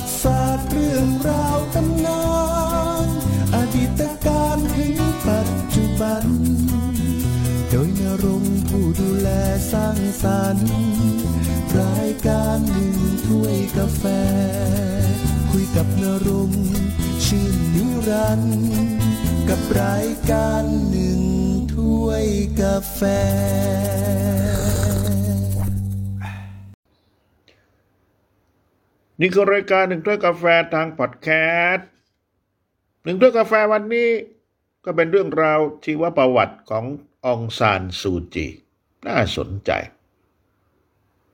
ติศาสตร์เรื่องราวตำนานอดีตการถึงปัจจุบัน โดยนรงผู้ดูแลสร้างสรรค์รายการหนึ่งถ้วยกาแฟ คุยกับนรงชื่นนิรันด์กับรายการหนึ่งถ้วยกาแฟ นี่คือรายการหนึ่งถ้วยกาแฟทางพอดแคสต์หนึ่งถ้วยกาแฟวันนี้ก็เป็นเรื่องราวชีวประวัติขององซานซูจี น่าสนใจ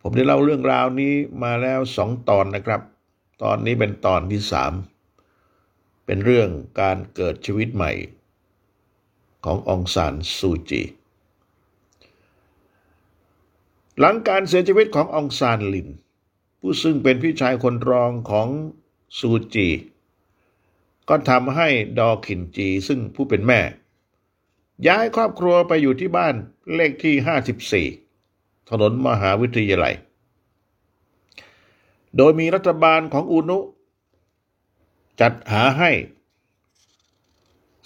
ผมได้เล่าเรื่องราวนี้มาแล้วสองตอนนะครับ ตอนนี้เป็นตอนที่สามเป็นเรื่องการเกิดชีวิตใหม่ ขององซานซูจีหลังการเสียชีวิตขององซานลิน ผู้ซึ่งเป็นพี่ชายคนรองของซูจี ก็ทำให้ดอขินจีซึ่งผู้เป็นแม่ ย้ายครอบครัวไปอยู่ที่บ้านเลขที่ 54 ถนนมหาวิทยาลัย โดยมีรัฐบาลของอุนุ จัดหาให้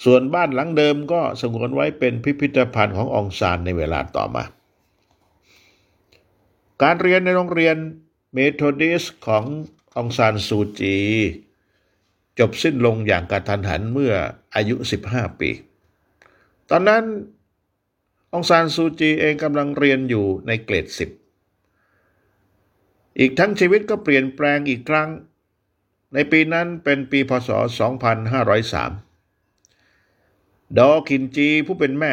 ส่วนบ้านหลังเดิมก็สงวนไว้เป็นพิพิธภัณฑ์ขององซานในเวลาต่อมา การเรียนในโรงเรียน เมโทดิสขององซานซูจี จบสิ้นลงอย่างกระทันหันเมื่ออายุ 15 ปี ตอนนั้นองซานซูจีเองกำลังเรียนอยู่ในเกรด 10 อีกทั้งชีวิตก็เปลี่ยนแปลงอีกครั้ง ในปีนั้นเป็นปีพศ 2503 ดอคินจีผู้เป็นแม่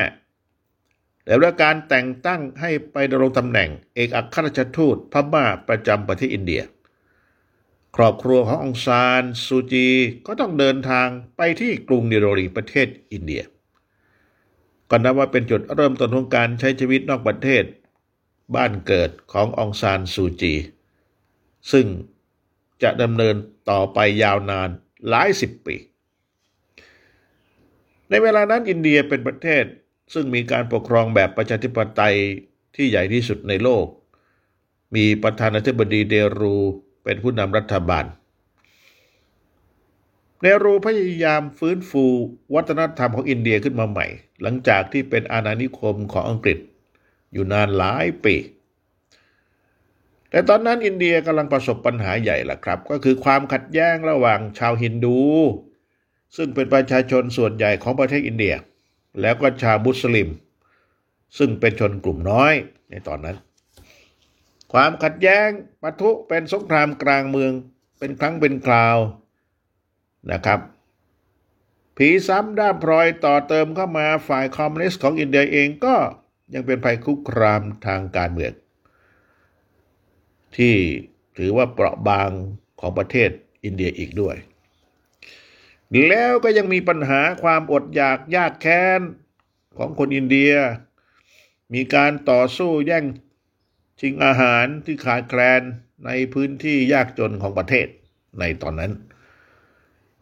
แต่ว่าการแต่งตั้งให้ไปดำรงตำแหน่ง เอกอัครราชทูตพม่าประจำประเทศอินเดีย ครอบครัวขององซานซูจีก็ต้องเดินทางไปที่กรุงนิโรลีประเทศอินเดียก็นับว่าเป็นจุดเริ่มต้นของการใช้ชีวิตนอกประเทศ บ้านเกิดขององซานซูจี ซึ่งจะดำเนินต่อไปยาวนานหลายสิบปี ในเวลานั้นอินเดียเป็นประเทศ ซึ่งมีการปกครองแบบประชาธิปไตยที่ใหญ่ที่สุดในโลก มีประธานาธิบดีเดรูเป็นผู้นำรัฐบาลเนรูพยายามฟื้นฟูวัฒนธรรมของอินเดียขึ้นมาใหม่ หลังจากที่เป็นอาณานิคมของอังกฤษ อยู่นานหลายปี แต่ตอนนั้นอินเดียกำลังประสบปัญหาใหญ่ล่ะครับ ก็คือความขัดแย้งระหว่างชาวฮินดู ซึ่งเป็นประชาชนส่วนใหญ่ของประเทศอินเดีย แล้วก็ชาวมุสลิม ซึ่งเป็นชนกลุ่มน้อยในตอนนั้น ความขัดแย้งปะทุเป็นสงครามกลางเมืองเป็นครั้งเป็นคราวนะครับ ผีซ้ำด้ามพลอยต่อเติมเข้ามาฝ่ายคอมมิวนิสต์ของอินเดียเองก็ยังเป็นภัยคุกคามทางการเมือง ที่ถือว่าเปราะบางของประเทศอินเดียอีกด้วย แล้วก็ยังมีปัญหาความอดอยากยากแค้นของคนอินเดีย มีการต่อสู้แย่งชิงอาหารที่ขาดแคลนในพื้นที่ยากจนของประเทศในตอนนั้น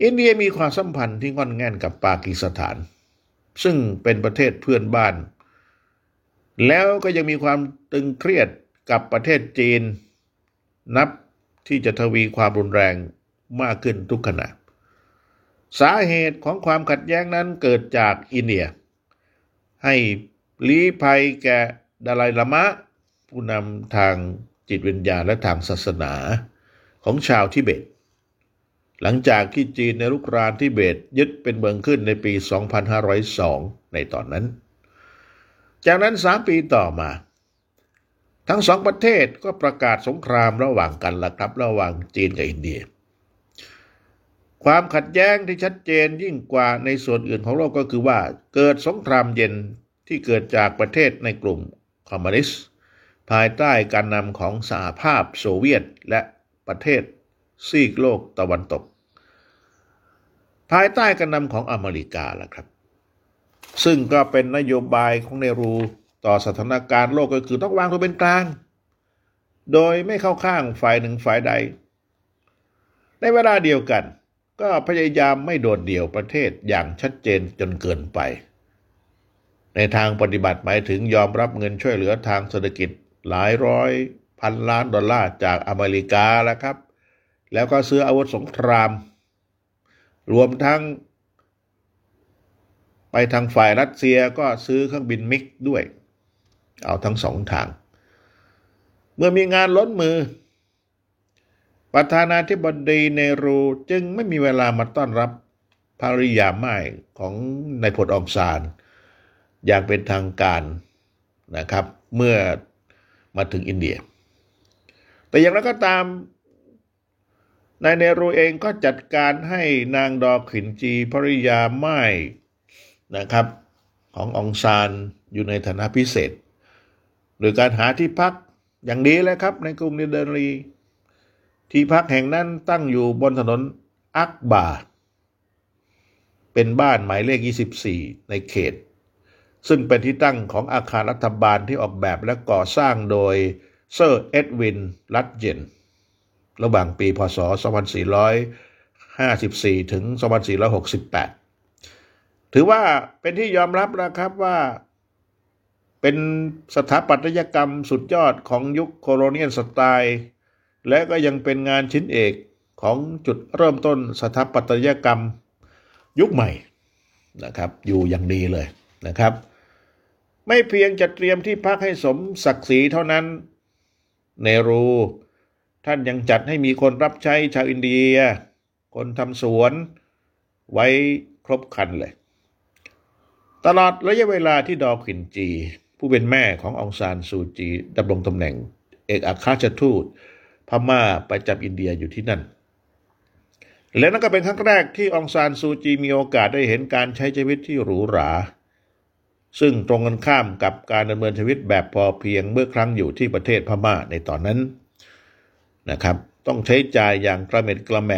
อินเดียมีความสัมพันธ์ที่งอนแง่นกับปากีสถาน ซึ่งเป็นประเทศเพื่อนบ้าน แล้วก็ยังมีความตึงเครียดกับประเทศจีน นับที่จะทวีความรุนแรงมากขึ้นทุกขณะ สาเหตุของความขัดแย้งนั้นเกิดจากอินเดีย ให้ลี้ภัยแก่ดาลัยลามะ ผู้นำทางจิตวิญญาณและทางศาสนาของชาวทิเบต หลังจากที่จีนในรุกรานทิเบตยึดเป็นเมืองขึ้นในปี 2502 ในตอนนั้น จากนั้นสามปีต่อมา ทั้งสองประเทศก็ประกาศสงครามระหว่างกันละครับระหว่างจีนกับอินเดีย ความขัดแย้งที่ชัดเจนยิ่งกว่าในส่วนอื่นของโลกก็คือว่า เกิดสงครามเย็นที่เกิดจากประเทศในกลุ่มคอมมิวนิสต์ภายใต้การนำของสหภาพโซเวียตและประเทศซีกโลกตะวันตก ภายใต้การนำของอเมริกาล่ะครับ ซึ่งก็เป็นนโยบายของเนรูต่อสถานการณ์โลกก็คือต้องวางตัวเป็นกลาง โดยไม่เข้าข้างฝ่ายหนึ่งฝ่ายใด ในเวลาเดียวกัน ก็พยายามไม่โดดเดี่ยวประเทศอย่างชัดเจนจนเกินไป ในทางปฏิบัติหมายถึงยอมรับเงินช่วยเหลือทางเศรษฐกิจหลายร้อยพันล้านดอลลาร์จากอเมริกาแล้วครับ แล้วก็ซื้ออาวุธสงคราม รวมทั้ง ไปทางฝ่ายรัสเซียก็ซื้อเครื่องบินมิกด้วย เอาทั้งสองทาง เมื่อมีงานล้นมือ ประธานาธิบดีเนรูจึงไม่มีเวลามาต้อนรับภริยาไม้ของนายพลองซาน อย่างเป็นทางการนะครับ เมื่อมาถึงอินเดีย แต่อย่างไรก็ตามนายเนรูเองก็จัดการให้นางดอกขินจีภริยาไม้นะครับขององซานอยู่ในฐานะพิเศษโดยการหาที่พักอย่างดีเลยครับในกรุงนิเดลี ที่พักแห่งนั้นตั้งอยู่บนถนนอักบา เป็นบ้านหมายเลข 24 ในเขต ซึ่งเป็นที่ตั้งของอาคารรัฐบาลที่ออกแบบและก่อสร้างโดยเซอร์เอ็ดวิน ลัดเจน ระหว่างปี พศ 2454 ถึง 2468 ถือว่าเป็นที่ยอมรับแล้วครับว่าเป็นสถาปัตยกรรมสุดยอดของยุคโคโลเนียลสไตล์ และก็ยังเป็นงานชิ้นเอกของจุดเริ่มต้นสถาปัตยกรรมยุคใหม่นะครับ อยู่อย่างดีเลยนะครับ ไม่เพียงจะเตรียมที่พักให้สมศักดิ์ศรีเท่านั้นเนรูท่านยังจัดให้มีคนรับใช้ชาวอินเดีย คนทำสวนไว้ครบคันเลย ตลอดระยะเวลาที่ดอขินจี ผู้เป็นแม่ขององซานซูจีดำรงตำแหน่ง เอกอัครราชทูต พม่าไประจำอินเดียอยู่ที่นั่น และนั่นก็เป็นครั้งแรกที่องซานซูจีมีโอกาสได้เห็นการใช้ชีวิตที่หรูหรา ซึ่งตรงกันข้ามกับการดำเนินชีวิตแบบพอเพียงเมื่อครั้งอยู่ที่ประเทศพม่าในตอนนั้นนะครับ ต้องใช้จ่ายอย่างกระเม็ดกระแม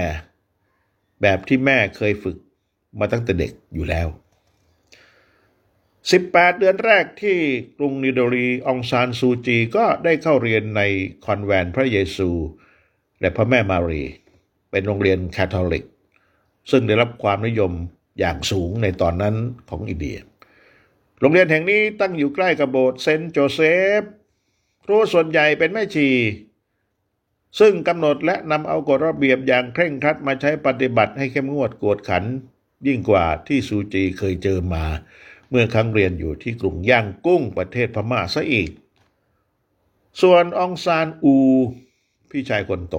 แบบที่แม่เคยฝึกมาตั้งแต่เด็กอยู่แล้ว 18 เดือนแรกที่กรุงนิโดรีองซานซูจีก็ได้เข้าเรียนในคอนแวนต์พระเยซู และพระแม่มารี เป็นโรงเรียนคาทอลิก ซึ่งได้รับความนิยมอย่างสูงในตอนนั้นของอินเดีย โรงเรียนแห่งนี้ตั้งอยู่ใกล้กับโบสถ์เซนต์โจเซฟ ครูส่วนใหญ่เป็นแม่ชี ซึ่งกำหนดและนำเอากฎระเบียบอย่างเคร่งครัดมาใช้ปฏิบัติให้เข้มงวดกวดขัน ยิ่งกว่าที่ซูจีเคยเจอมา เมื่อครั้งเรียนอยู่ที่กรุงย่างกุ้งประเทศพม่าซะอีก ส่วนองซานอู พี่ชายคนโต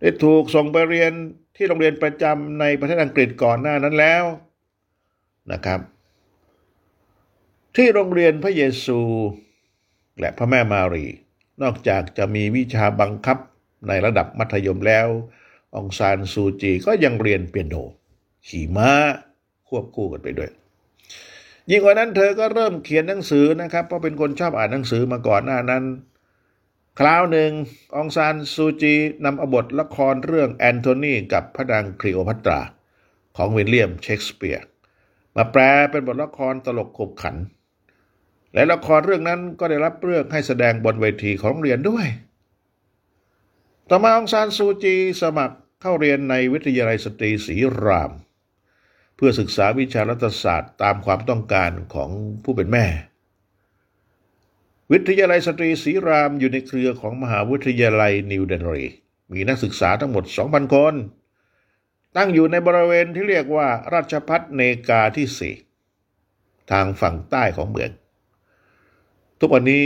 ได้ถูกส่งไปเรียนที่โรงเรียนประจำในประเทศอังกฤษก่อนหน้านั้นแล้วนะครับ ที่โรงเรียนพระเยซู และพระแม่มารี นอกจากจะมีวิชาบังคับในระดับมัธยมแล้วองซานซูจีก็ยังเรียนเปียโนขี่ม้าควบคู่กันไปด้วย ยิ่งกว่านั้นเธอก็เริ่มเขียนหนังสือนะครับเพราะเป็นคนชอบอ่านหนังสือมาก่อนหน้านั้น คราวหนึ่งองซานซูจีนำอบทละครเรื่องแอนโทนีกับพระนางคลีโอพัตรา ของวิลเลียมเชกสเปียร์ มาแปลเป็นบทละครตลกขบขัน และละครเรื่องนั้นก็ได้รับเลือกให้แสดงบนเวทีของโรงเรียนด้วย ต่อมาองซานซูจีสมัครเข้าเรียนในวิทยาลัยสตรีศรีราม เพื่อศึกษาวิชารัฐศาสตร์ตามความต้องการของผู้เป็นแม่ วิทยาลัยสตรีศรีรามอยู่ในเครือของมหาวิทยาลัยนิวเดนรีมีนักศึกษาทั้งหมด 2,000 คน ตั้งอยู่ในบริเวณที่เรียกว่าราชพัฒเนกาที่สี่ทางฝั่งใต้ของเมือง ทุกวันนี้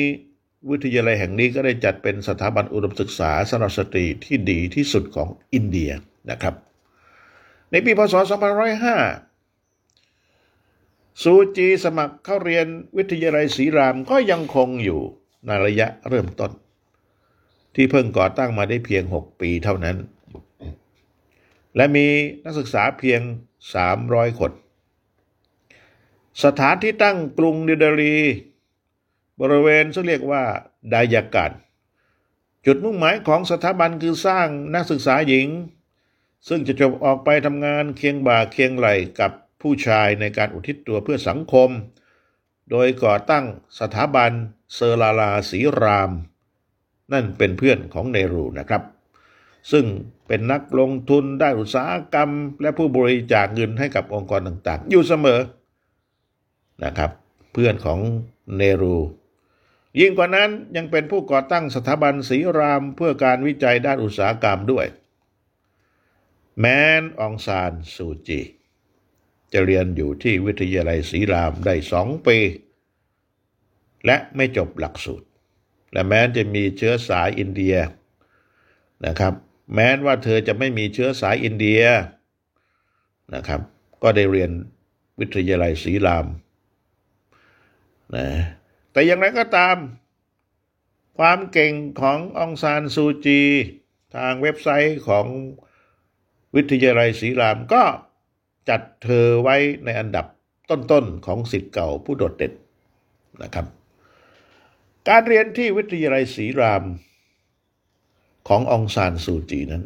วิทยาลัยแห่งนี้ก็ได้จัดเป็นสถาบันอุดมศึกษาสำหรับสตรีที่ดีที่สุดของอินเดียนะครับ ในปีพศ2505ซูจีสมัครเข้าเรียนวิทยาลัยศรีรามก็ยังคงอยู่ในระยะเริ่มต้น ที่เพิ่งก่อตั้งมาได้เพียง 6 ปีเท่านั้น และมีนักศึกษาเพียง 300 คน สถานที่ตั้งกรุงนิวเดลี บริเวณที่เรียกว่าดายากาศจุดมุ่งหมายของสถาบันคือสร้างนักศึกษาหญิง ซึ่งจะจบออกไปทำงานเคียงบ่าเคียงไหลกับผู้ชายในการอุทิศตัวเพื่อสังคม โดยก่อตั้งสถาบันเซอร์ลาลาสีราม นั่นเป็นเพื่อนของเนรูนะครับ ซึ่งเป็นนักลงทุนได้อุตสาหกรรม และผู้บริจาคเงินให้กับองค์กรต่างๆ อยู่เสมอนะครับ เพื่อนของเนรูยิ่งกว่านั้นยังเป็นผู้ก่อตั้งสถาบันศรีรามเพื่อการวิจัยด้านอุตสาหกรรมด้วย แมนองซานซูจี จะเรียนอยู่ที่วิทยาลัยศรีรามได้สองปี และไม่จบหลักสูตร และแม้จะมีเชื้อสายอินเดียนะครับ แม้ว่าเธอจะไม่มีเชื้อสายอินเดียนะครับ ก็ได้เรียนวิทยาลัยศรีรามนะแต่อย่างไรก็ตาม ความเก่งขององซานซูจี ทางเว็บไซต์ของ วิทยาลัยศรีรามก็จัดเธอไว้ในอันดับต้นๆของสิทธิ์เก่าผู้โดดเด่นนะครับ การเรียนที่วิทยาลัยศรีรามขององซานซูจีนั้น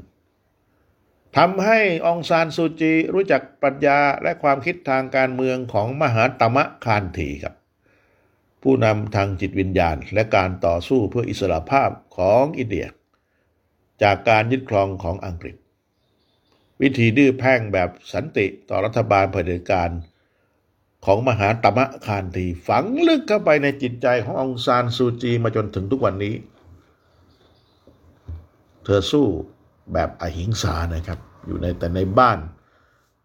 ทำให้องซานซูจีรู้จักปรัชญาและความคิดทางการเมืองของมหาตมะคานธีครับ ผู้นำทางจิตวิญญาณ และการต่อสู้เพื่ออิสรภาพของอินเดีย จากการยึดครองของอังกฤษ วิธีดื้อแพ่งแบบสันติต่อรัฐบาลเผด็จการ ของมหาตมะคานธีฝังลึกเข้าไปในจิตใจขององซานซูจีมาจนถึงทุกวันนี้ เธอสู้แบบอหิงสานะครับ อยู่ในแต่ในบ้าน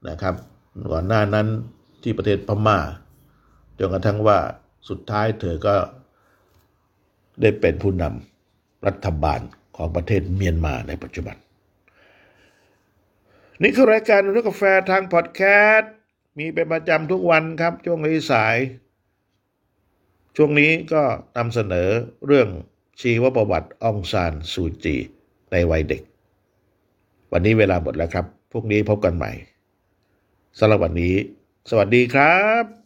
นะครับก่อนหน้านั้นที่ประเทศพม่าจนกระทั่งว่าสุดท้ายเธอก็ได้เป็นผู้นำรัฐบาลของประเทศเมียนมาในปัจจุบัน นี่คือรายการเรื่องกาแฟทางพอดแคสต์มีเป็นประจำทุกวันครับ ช่วงสาย ช่วงนี้ก็นำเสนอเรื่องชีวประวัติองซานสูจีในวัยเด็ก วันนี้เวลาหมดแล้วครับ พรุ่งนี้พบกันใหม่สำหรับวันนี้ สวัสดีครับ